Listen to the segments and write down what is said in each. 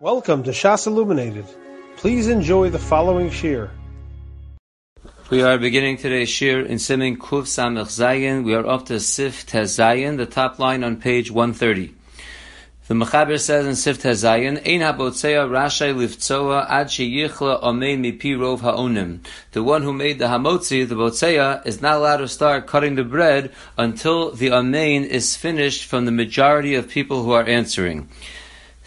Welcome to Shas Illuminated. Please enjoy the following shir. We are beginning today's shir in Simin Kuf Samech Zayin. We are up to Sif Tezayin, the top line on page 130. The Mechaber says in Sif Tezayin, Ein habotzea rashai livtzoa ad sheyichla omein mipi rov ha'onim. The one who made the hamotzi, the botzea, is not allowed to start cutting the bread until the amein is finished from the majority of people who are answering.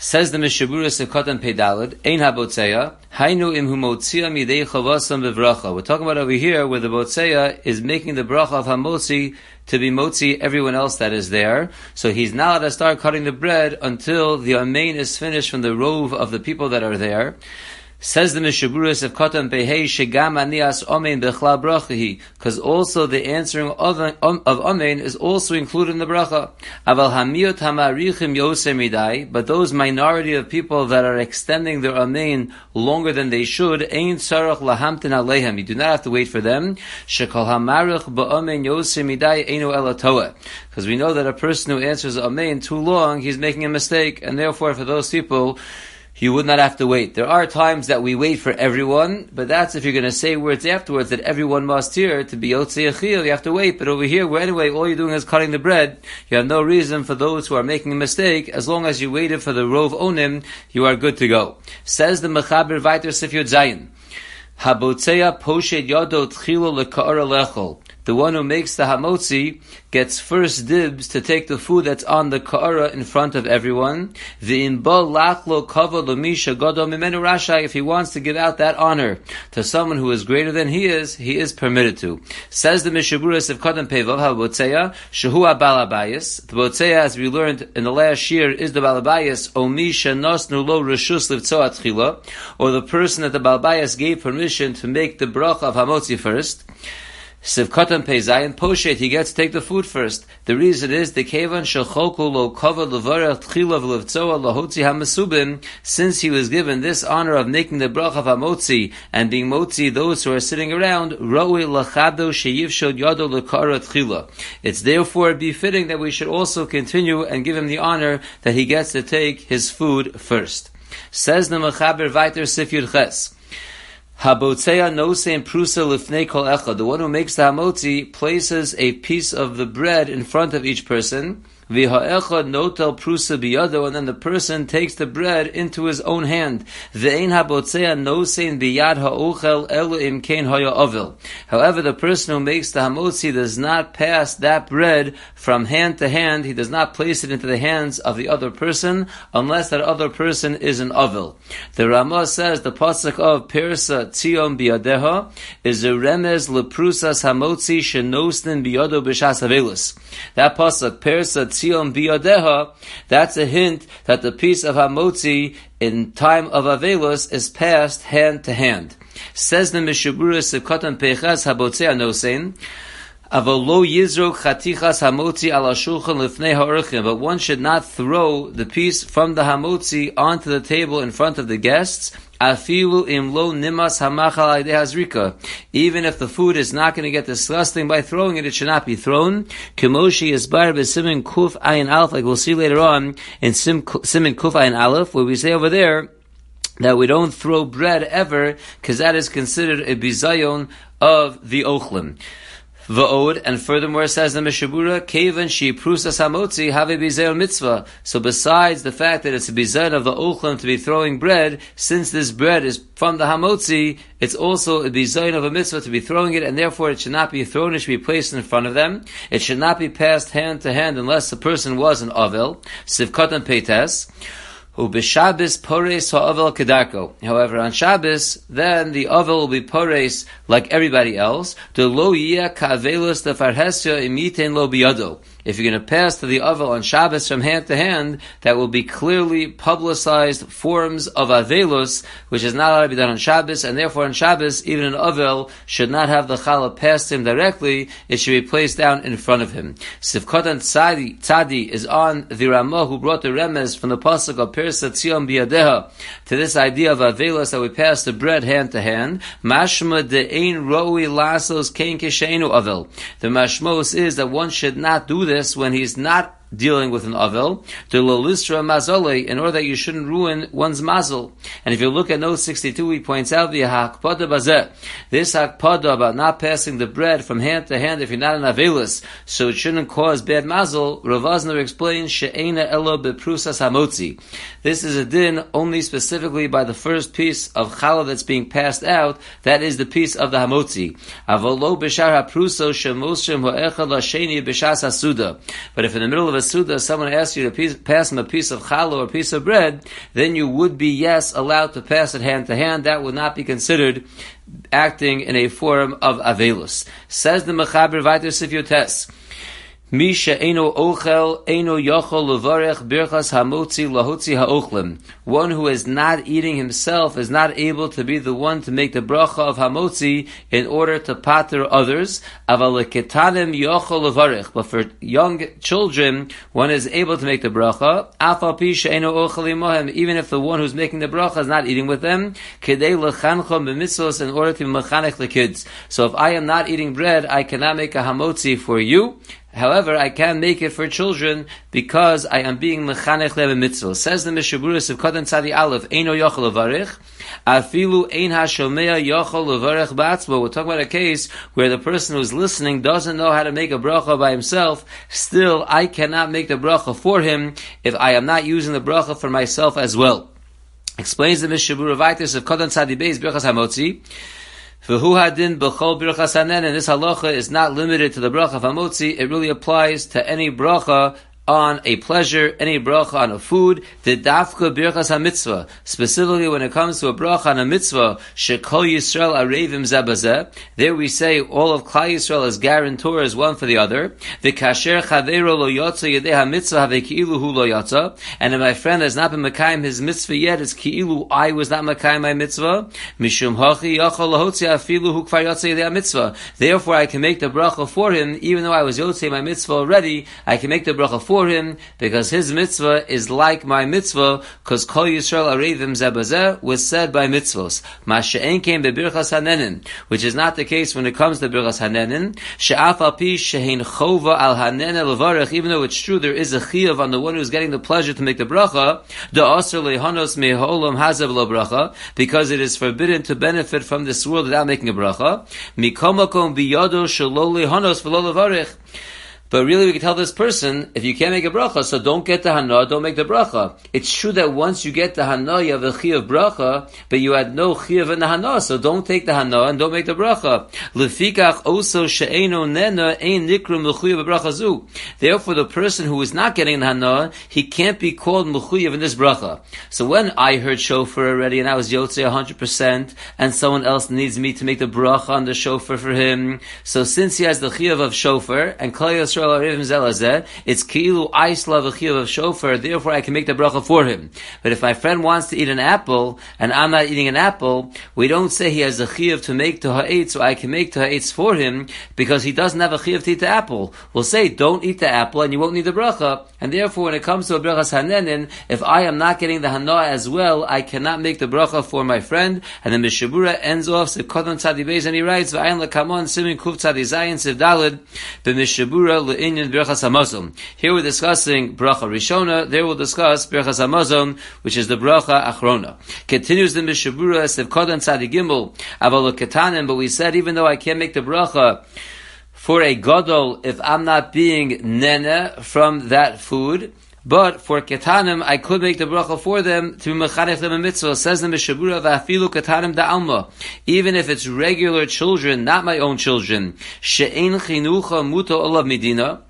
Says the Mishaburis of Katan Pedalad, Ein HaBotzeya, Hainu im humotzia midei chavasam bevracha. We're talking about over here where the Botzeya is making the bracha of Hamotzi to be motzi everyone else that is there. So he's not allowed to start cutting the bread until the Amein is finished from the rove of the people that are there. Says the Mishaburis of Kotam Behei Shegam Anias Omein Bechla Brachahi, because also the answering of, um, of Omein is also included in the bracha. Aval Hamiot Hamarichim Yosem Midai, but those minority of people that are extending their Omein longer than they should, Ein Tzarach Lahamtin Alehem. You do not have to wait for them. Shekol Hamarich Ba'omein Yosem Midai Einu Elatoa. Because we know that a person who answers Omein too long, he's making a mistake, and therefore for those people, you would not have to wait. There are times that we wait for everyone, but that's if you're going to say words afterwards that everyone must hear to be Yotzei Achil, you have to wait. But over here, where anyway, all you're doing is cutting the bread, you have no reason for those who are making a mistake. As long as you waited for the Rov Onim, you are good to go. Says the Mechaber Viter Sifyot Zayin. Habotzeya poshed yodo tchilo leka'ara lechol. The one who makes the hamotzi gets first dibs to take the food that's on the ka'ara in front of everyone. The. If he wants to give out that honor to someone who is greater than he is, he is permitted to. Says the Mishaburis of Kadam Pevav Habotzeya Shehu Balabayas. The Botzeya, as we learned in the last year, is the Balabayas Omisha Nosnu Lo Rishus Livtzoat or the person that the Balabayas gave permission to make the bracha of hamotzi first. Sivkatan Peizayin Poshet, he gets to take the food first. The reason is the Kevan Shalchoku Lo Kava Levarach Tchilav Levtzoa Lahotzi Hamasubin, since he was given this honor of making the brach of Hamotzi and being Motzi those who are sitting around, Roi Lachado Sheyiv Shod Yado Lekara Tchila. It's therefore befitting that we should also continue and give him the honor that he gets to take his food first. Says the Mechaber Viter Sifyud Ches. Habotzeya nosein prusa lifnei kol echad. The one who makes the hamotzi places a piece of the bread in front of each person. V'ha'echad notel prusa biyado, and then the person takes the bread into his own hand. Ve'ein habotzea nosein biyad ha'ochel elu im kein ovil. However, the person who makes the hamotzi does not pass that bread from hand to hand. He does not place it into the hands of the other person unless that other person is an ovil. The Ramah says the pasuk of Persa tzion biyadeha is a remez leprusas hamotzi shenosnin biyado b'shas. That pasuk Persa biyadeha, that's a hint that the piece of hamotzi in time of avelus is passed hand to hand. Says the Pechas Habotzea Nosein, But one should not throw the piece from the hamotzi onto the table in front of the guests. Afilu im lo nimas. Even if the food is not going to get disgusting by throwing it, it should not be thrown. Kemoshi is bar b'simin kuf ayin aleph, like we'll see later on in Sim, simin kuf ayin aleph, where we say over there that we don't throw bread ever, because that is considered a bizayon of the ochlim. Va'od, and furthermore says the Mishabura, Kavan she prusas hamotzi have a bizayon mitzvah. So besides the fact that it's a bizayon of the ochlim to be throwing bread, since this bread is from the hamotzi, it's also a bizayon of a mitzvah to be throwing it, and therefore it should not be thrown, it should be placed in front of them. It should not be passed hand to hand unless the person was an avil. Sivkot and peites. Ubishabis pores ha'avel kedarko. However, on Shabbos, then the ovel will be pores like everybody else. The lo yia ka'avelus the farhesya imiten lo biyado. If you're going to pass to the ovel on Shabbos from hand to hand, that will be clearly publicized forms of avelus, which is not allowed to be done on Shabbos, and therefore on Shabbos, even an ovel should not have the challah passed him directly, it should be placed down in front of him. Sivkotan tzadi, tzadi is on the Ramah who brought the remez from the pasuk of Pirsa Tzion Biyadeha to this idea of avelus that we pass the bread hand to hand. Mashma de ein roi lasos kein kisheinu ovel. The mashmos is that one should not do this when he's not dealing with an avel, to lolistra mazole, in order that you shouldn't ruin one's mazel. And if you look at note 62, he points out the hakpada bazeh. This hakpada about not passing the bread from hand to hand if you're not an avelus, so it shouldn't cause bad mazel. Ravazner explains she'ena elo beprusas hamotzi. This is a din only specifically by the first piece of challah that's being passed out. That is the piece of the hamotzi. Avolo b'shar hapruso shemoshem ho'echad lasheni b'shas hasuda. But if in the middle of a suda someone asks you to piece, pass him a piece of challah or a piece of bread, then you would be yes allowed to pass it hand to hand. That would not be considered acting in a form of avelus. Says the Mechaber Vaitis Sifyotes. Misha eno ochel eno yochol levarech birchas hamotzi lahotzi haochlim. One who is not eating himself is not able to be the one to make the bracha of hamotzi in order to pater others. Aval ketanim yochol levarech. But for young children, one is able to make the bracha. Afal pisha eno. Even if the one who's making the bracha is not eating with them, kedei lechanchom b'mitzvos in order to mechanech the kids. So if I am not eating bread, I cannot make a hamotzi for you. However, I can make it for children because I am being mechanech lebe mitzvah. Says the Mishaburis of Kodan Tzadi Aleph, Eino yochel levarich, afilu ein hashomea yochel levarich ba'atzmo. We're talking about a case where the person who's listening doesn't know how to make a bracha by himself. Still, I cannot make the bracha for him if I am not using the bracha for myself as well. Explains the Mishabur of of Kodan Tzadi Beis Birchas Hamotzi. V'hu hadin b'chol birchas hanen, and this halacha is not limited to the bracha of hamotzi. It really applies to any bracha on a pleasure, any bracha on a food, the dafka birchas mitzvah. Specifically, when it comes to a bracha on a mitzvah, shekol Yisrael arevim zabazeh. There we say all of Klal Yisrael is guarantors one for the other. The kasher chavero lo yotza yedei mitzvah have ki'ilu hu lo yotza. And if my friend has not been mekayim his mitzvah yet, it's ki'ilu I was not mekayim my mitzvah. Mishum hachi yachol lahotzi afilu hu kvar yotza yedei mitzvah. Therefore, I can make the bracha for him, even though I was yotze my mitzvah already. I can make the bracha for him because his mitzvah is like my mitzvah because Kol Yisrael Arevim Zebazeh was said by mitzvos. Masha'en came bebirchas hanenin, which is not the case when it comes to birchas hanenin. She'af al pi shehin chova al hanen levarech, even though it's true there is a chiyuv on the one who's getting the pleasure to make the bracha, the aser lehanos meholam hazav lo bracha, because it is forbidden to benefit from this world without making a bracha. Mikomakom biyado shelo lehanos v'lo levarech. But really, we can tell this person, if you can't make a bracha, so don't get the hana, don't make the bracha. It's true that once you get the hana, you have a chi of bracha, but you had no chi of the hana, so don't take the hana and don't make the bracha. Lefikach she'eno nena ein nikrum bracha zu. Therefore, the person who is not getting the hana, he can't be called mechuyev in this bracha. So when I heard shofar already and I was yotze 100%, and someone else needs me to make the bracha on the shofar for him, so since he has the chi of shofar, and Klal it's kilu aisla v'chiv of shofar, therefore I can make the bracha for him. But if my friend wants to eat an apple, and I'm not eating an apple, we don't say he has a chiv to make to ha'etz, so I can make to ha'etz for him, because he doesn't have a chiv to eat the apple. We'll say, don't eat the apple, and you won't need the bracha. And therefore, when it comes to a brachas hanenin, if I am not getting the hana as well, I cannot make the bracha for my friend. And then Mishabura ends off, Sekodon Tzadi Beis, and he writes, V'ayin lekamon simin kuf tzadi zayin siv dalid, b'mishabura hamazon. Here we're discussing bracha rishona. There we'll discuss brachas hamazon, which is the bracha achrona. Continues the mishabura sevkodan tzadi gimel aval ketanim. But we said even though I can't make the bracha for a gadol if I'm not being nene from that food. But for ketanim, I could make the bracha for them to mechanech them a mitzvah. Says the Mishabura v'afilu ketanim alma. Even if it's regular children, not my own children, she'en chinucha muto olav medina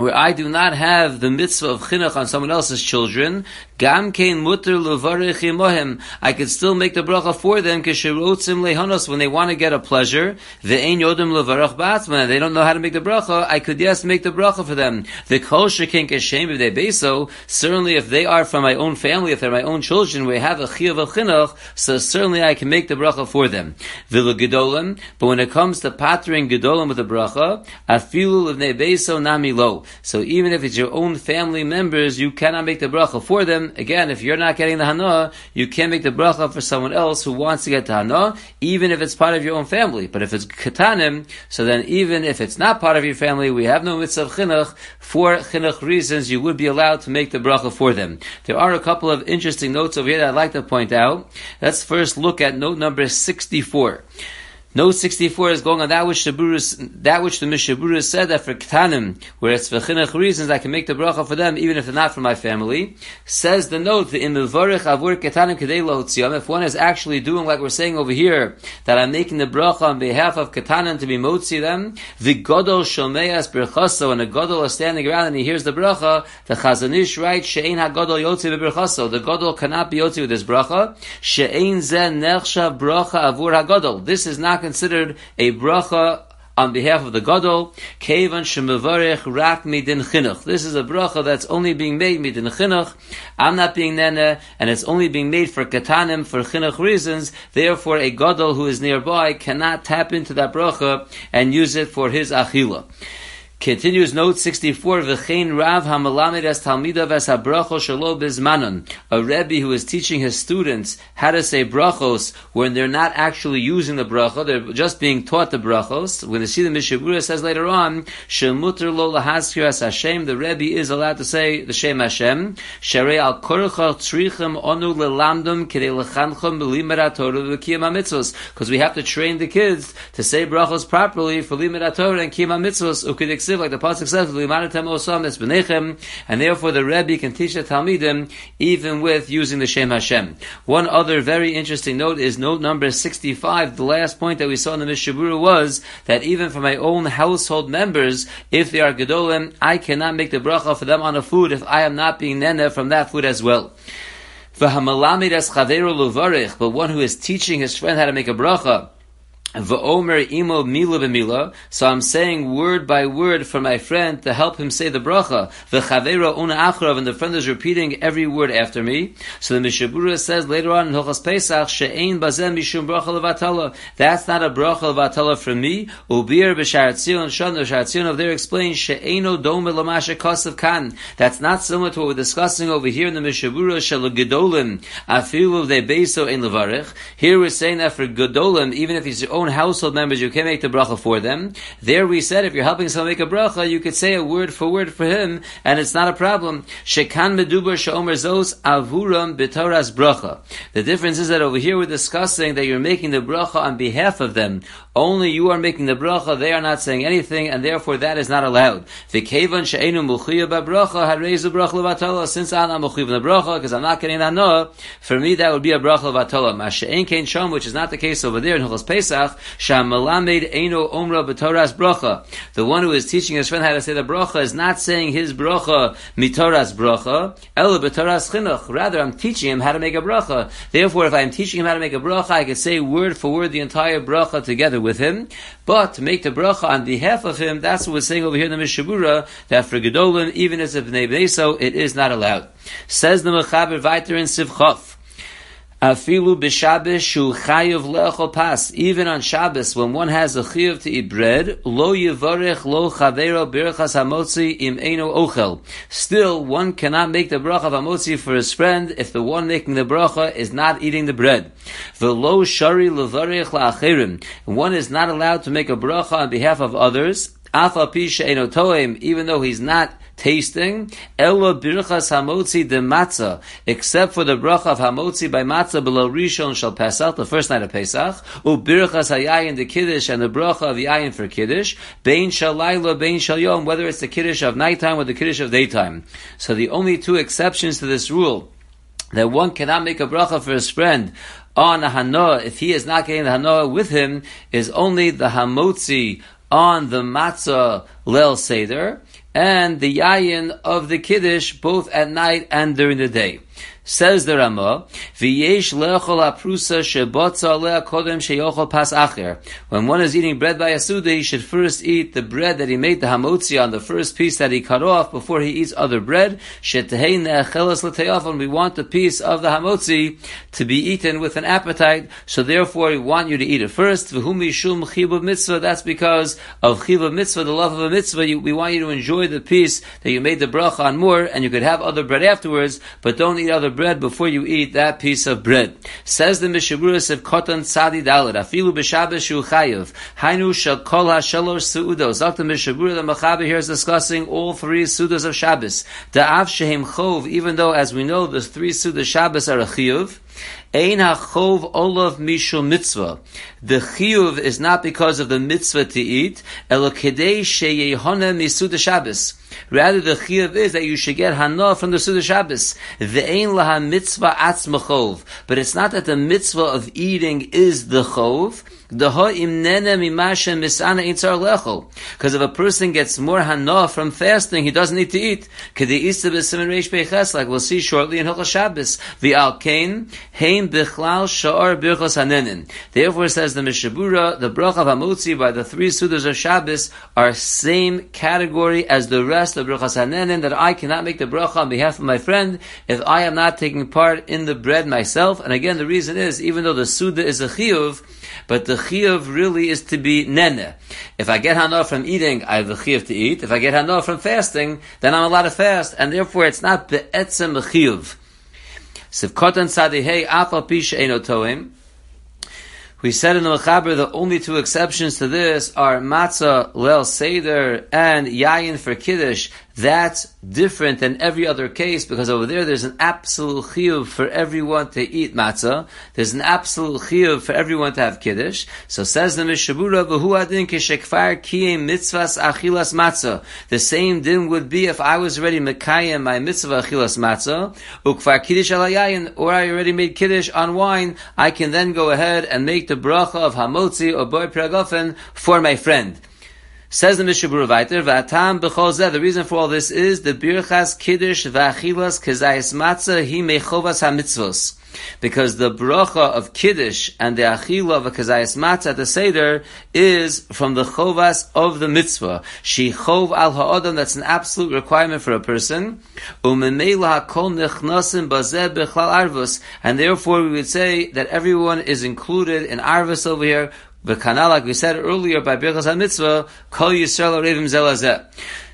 where I do not have the mitzvah of chinuch on someone else's children, gam kein mutter levarich imohem, I could still make the bracha for them, kishirotzim lehanos, when they want to get a pleasure, ve'ein yodim levarach batman, they don't know how to make the bracha, I could yes make the bracha for them. The kol shekin kashem if they beso, certainly if they are from my own family, if they're my own children, we have a chiyav of chinuch, so certainly I can make the bracha for them. Vila gedolim, but when it comes to patering gedolim with the bracha, afilu levnei beso nami lo, So even if it's your own family members, you cannot make the bracha for them. Again, if you're not getting the hana, you can't make the bracha for someone else who wants to get the hana, even if it's part of your own family. But if it's katanim, so then even if it's not part of your family, we have no mitzvah chinuch. For chinuch reasons, you would be allowed to make the bracha for them. There are a couple of interesting notes over here that I'd like to point out. Let's first look at note number 64. Note 64 is going on that which the Burus, that which the Mishabura said that for Ktanim, where it's for chinuch reasons, I can make the bracha for them, even if they're not from my family. Says the note, in the Imilvarich Avur Ketanim Lohotziam, if one is actually doing like we're saying over here, that I'm making the bracha on behalf of Ketanim to be motzi them, the Godol Shomeas Berchaso, and a Godol is standing around and he hears the bracha, the Chazon Ish writes, She'ein HaGodol Yotzi Berchaso, the Godol cannot be Yotzi with his bracha, She'ein Zen Nechsha Bracha Avur HaGodol. This is not considered a bracha on behalf of the gadol. Kevan shemavarech rak midin chinuch. This is a bracha that's only being made midin chinuch. I'm not being nene, and it's only being made for katanim for chinuch reasons. Therefore, a gadol who is nearby cannot tap into that bracha and use it for his achila. Continues note 64, V'chein Rav HaMalamed as Talmidav as HaBracho Shalo Bizmanon. A Rebbe who is teaching his students how to say brachos when they're not actually using the bracha, they're just being taught the brachos. When they see the Mishabura says later on, Shemuter Lo Lahaskir as Hashem, the Rebbe is allowed to say the Shem Hashem. Sherei Al Korcha Tzrichem Onu Lelamdum Kidei Lechanchem B'limerat Torah V'kiyam HaMitzvos. Because we have to train the kids to say brachos properly for Limerat Torah and Kiyam HaMitzvos. Like the pasuk says, and therefore the Rebbe can teach the Talmidim even with using the Shem Hashem. One other very interesting note is note number 65. The last point that we saw in the Mishabura was that even for my own household members, if they are Gedolim, I cannot make the bracha for them on a food if I am not being nene from that food as well. But one who is teaching his friend how to make a bracha, V'omer imo mila b'mila. So I'm saying word by word for my friend to help him say the bracha. V'chavera una achrav, and the friend is repeating every word after me. So the Mishabura says later on in Hilchas Pesach, she'ein bazem mishum bracha levatala. That's not a bracha levatala from me. Ubir b'sharat zion, shon the of there explains she'eino dome lamasha kosav kan. That's not similar to what we're discussing over here in the Mishabura, shalagedolim, afilu de beso in levarich. Here we're saying that for gedolim, even if he's own household members, you can make the bracha for them. There we said if you're helping someone make a bracha, you could say a word for word for him, and it's not a problem. Shekan meduber sheomer zos avuram b'toras bracha. The difference is that over here we're discussing that you're making the bracha on behalf of them. Only you are making the bracha, they are not saying anything, and therefore that is not allowed. V'kevan she'enu muchiya b'bracha harezu bracha levatala. Since I'm not muchiya because I'm not getting that no, for me that would be a bracha levatala. Masha'en kein shom, which is not the case over there in Hilchos Pesach, Shamalamed Eino Omra B'Toras Bracha. The one who is teaching his friend how to say the bracha is not saying his bracha mitoras bracha, ela b'toras chinuch. Rather, I'm teaching him how to make a bracha. Therefore, if I'm teaching him how to make a bracha, I can say word for word the entire bracha together with him. But to make the bracha on behalf of him, that's what we're saying over here in the Mishabura, that for Gedolim, even as a Bnei Beso, it is not allowed. Says the Mechaber Viter in Sivchov. Afilu b'Shabbos shu chayav le'achol pas. Even on Shabbos, when one has a chayav to eat bread, lo yivarech lo chavero birchas hamotzi im eno ochel. Still, one cannot make the bracha of hamotzi for his friend if the one making the bracha is not eating the bread. V'lo shari levarech la'acherim. One is not allowed to make a bracha on behalf of others. Even though he's not tasting, ella birchas hamotzi de matzah, except for the bracha of hamotzi by matzah below rishon shall Pesach, the first night of Pesach, u birchas hayayin the kiddush and the bracha of yayin for kiddush, bein shalayla, bein shalyom, whether it's the kiddush of nighttime or the kiddush of daytime. So the only two exceptions to this rule, that one cannot make a bracha for his friend on a hanoah if he is not getting the hanoah with him, is only the hamotzi on the matzah lel seder, and the yayin of the kiddush both at night and during the day. Says the Ramah, V'yesh lechol aprusa shebotza kodem sheyochol pas acher. When one is eating bread by a Suda, he should first eat the bread that he made the hamotzi on the first piece that he cut off before he eats other bread. We want the piece of the hamotzi to be eaten with an appetite, so therefore we want you to eat it first. V'hum mishum chibuv mitzvah. That's because of chibuv mitzvah, the love of a mitzvah. You, we want you to enjoy the piece that you made the bracha on more, and you could have other bread afterwards, but don't eat other bread before you eat that piece of bread. Says the Mishaburis of Kotan Tzadi Dalit, Afilu b'Shabbos shu chayiv, Hainu shal kol ha-shalosh su'udos. Dr. Mishabura, the Mechaber here is discussing all three sudas of Shabbos. Da'af shehem chov, even though, as we know, the three sudas Shabbos are a chiyuv, Ein hachov olav mishul mitzvah. The chiyuv is not because of the mitzvah to eat, elo kedei sheyehona misuda Shabbos. Rather, the chiyuv is that you should get hana from the Suda Shabbos. The ein laha mitzvah atzmachov. But it's not that the mitzvah of eating is the chov. Because if a person gets more hana from fasting, he doesn't need to eat. Like we'll see shortly in Hilchah Shabbos. Therefore, says the Mishabura, the bracha of Hamotzi by the three sudas of Shabbos are same category as the rest brachas hanenin, that I cannot make the bracha on behalf of my friend if I am not taking part in the bread myself. And again, the reason is, even though the suda is a chiyuv, but the chiyuv really is to be nene. If I get hana from eating, I have the chiyuv to eat. If I get hana from fasting, then I'm allowed to fast, and therefore it's not be'etzem a chiyuv. Sivkotan sadihei afal pisha enotoim. We said in the Mechaber the only two exceptions to this are matzah lel seder and yayin for kiddush. That's different than every other case because over there there's an absolute chiyuv for everyone to eat matzah. There's an absolute chiyuv for everyone to have kiddush. So says the Mishabura, v'hu adin kishekfar kiyem mitzvahs achilas matzah. The same din would be if I was already mekayem my mitzvah achilas matzah, ukfar kiddush alayayin, or I already made kiddush on wine, I can then go ahead and make the bracha of hamotzi or boy pragofen for my friend. Says the Mishabura Viter, V'atam b'chol The reason for all this is the birchas kiddush v'achilas kezayis matzah hi mechovas hamitzvos. Because the bracha of kiddush and the achila of a kezayis matzah at the seder is from the chovas of the mitzvah. She chov al ha'odam, that's an absolute requirement for a person. And therefore we would say that everyone is included in arvus over here, the kanal, like we said earlier, by Birchas HaMitzvah, Kol Yisrael Revim Zelazeh.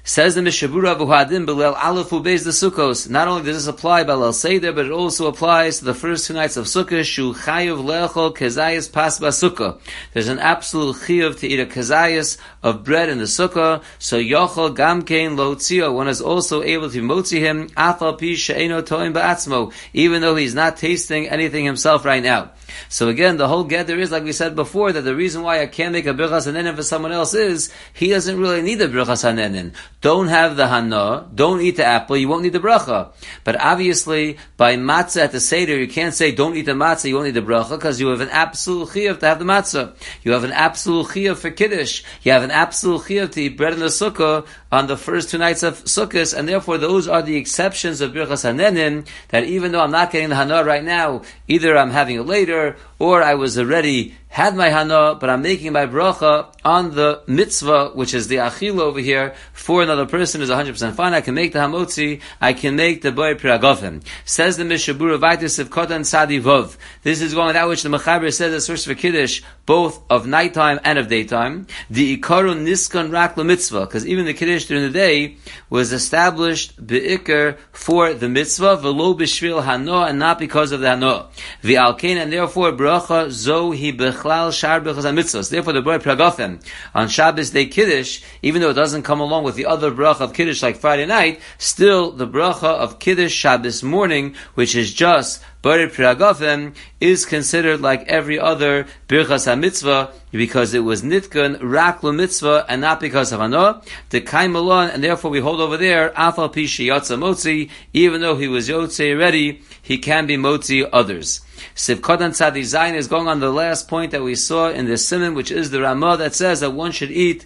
Says the Mishabura Buhadim Belel Aleph Ubeis the Sukkos. Not only does this apply by Lel Seder, but it also applies to the first two nights of Sukkah. Shu Chayav Lechol Kezayis Pas Sukkah. There's an absolute chiyuv to eat a kezayis of bread in the Sukkah. So Yochel Gamkein Lo Tzio. One is also able to motzi him Afal Pi She'eno Toim Ba'atzmo, even though he's not tasting anything himself right now. So again, the whole get there is, like we said before, that the reason why I can't make a birchas hanenin for someone else is he doesn't really need a birchas hanenin. Don't have the hana, don't eat the apple, you won't need the bracha. But obviously, by matzah at the seder, you can't say don't eat the matzah, you won't need the bracha, because you have an absolute chiyuv to have the matzah. You have an absolute chiyuv for kiddush. You have an absolute chiyuv to eat bread in the sukkah on the first two nights of sukkahs, and therefore those are the exceptions of birchas hanenin. That even though I'm not getting the hana right now, either I'm having it later or I was already had my hana, but I'm making my bracha on the mitzvah, which is the achila over here, for another person is 100% fine. I can make the hamotzi, I can make the boy priagofim. Says the Mishabura Vaitis of Kotan Sadi Vov. This is going that which the Mechaber says as source for Kiddush, both of nighttime and of daytime. The Ikaru Niskan Rak mitzvah, because even the Kiddush during the day was established be'ikr for the mitzvah, velo b'shvil hano, and not because of the hano. The alkain, and therefore bracha zo hi bechlal shar b'chaz mitzvahs. Therefore the boy pragofim on Shabbos day Kiddush, even though it doesn't come along with the other bracha of Kiddush like Friday night, still the bracha of Kiddush Shabbos morning, which is just Bari Piragofim is considered like every other Birchas HaMitzvah because it was Nitkan, Raklu Mitzvah, and not because of Hanoah. The Kaimalon, and therefore we hold over there, Afal Pishi Motzi, even though he was Yotze already, he can be Motzi others. Sivkodan Tzadi Zayin is going on the last point that we saw in the Simon, which is the Ramah that says that one should eat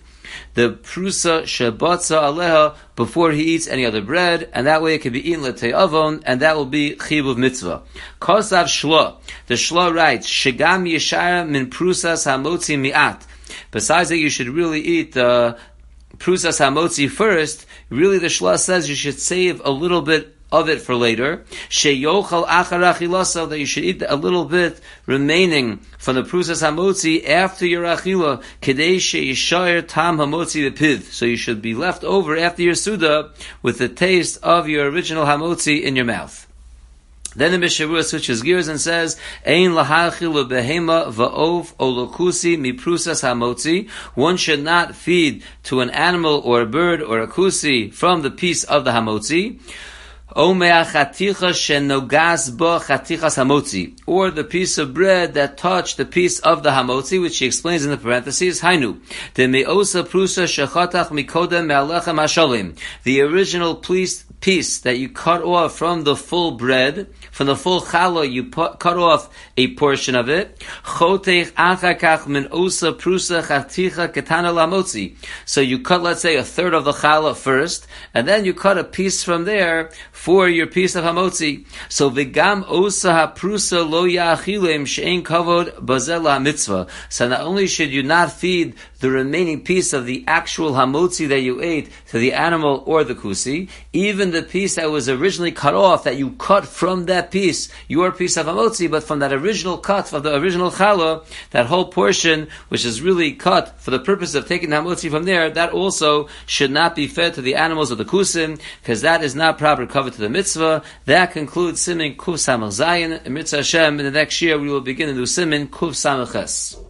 the prusa shebotza aleha before he eats any other bread, and that way it can be eaten letei avon, and that will be chiv mitzvah. Kosav shlo. The shlo writes, shegam yeshara min prusas hamotzi mi'at. Besides that, you should really eat the uh, prusas hamotzi first. Really, the shla says you should save a little bit of it for later. Sheyochal achar that you should eat a little bit remaining from the prusas hamotzi after your achila. Kedei sheyishayir tam hamotzi the piv. So you should be left over after your suda with the taste of your original hamotzi in your mouth. Then the Mishavua switches gears and says, Ein lahachilu behema va'ov olokusi miprusas hamotzi. One should not feed to an animal or a bird or a kusi from the piece of the hamotzi. Or the piece of bread that touched the piece of the hamotzi, which he explains in the parentheses, Hainu. The original piece, piece that you cut off from the full bread, from the full challah, you put, cut off a portion of it. So you cut, let's say, a third of the challah first, and then you cut a piece from there for your piece of hamotzi. So v'gam osa lo kavod mitzvah. So not only should you not feed the remaining piece of the actual hamotzi that you ate to the animal or the kusi, even the piece that was originally cut off, that you cut from that piece, your piece of hamotzi, but from that original cut of the original challah, that whole portion, which is really cut for the purpose of taking the hamotzi from there, that also should not be fed to the animals of the kusim, because that is not proper cover to the mitzvah. That concludes Simin Kuf Samach Zayin. In Mitzvah Hashem, in the next year we will begin to do Simin Kuf Samach Ches.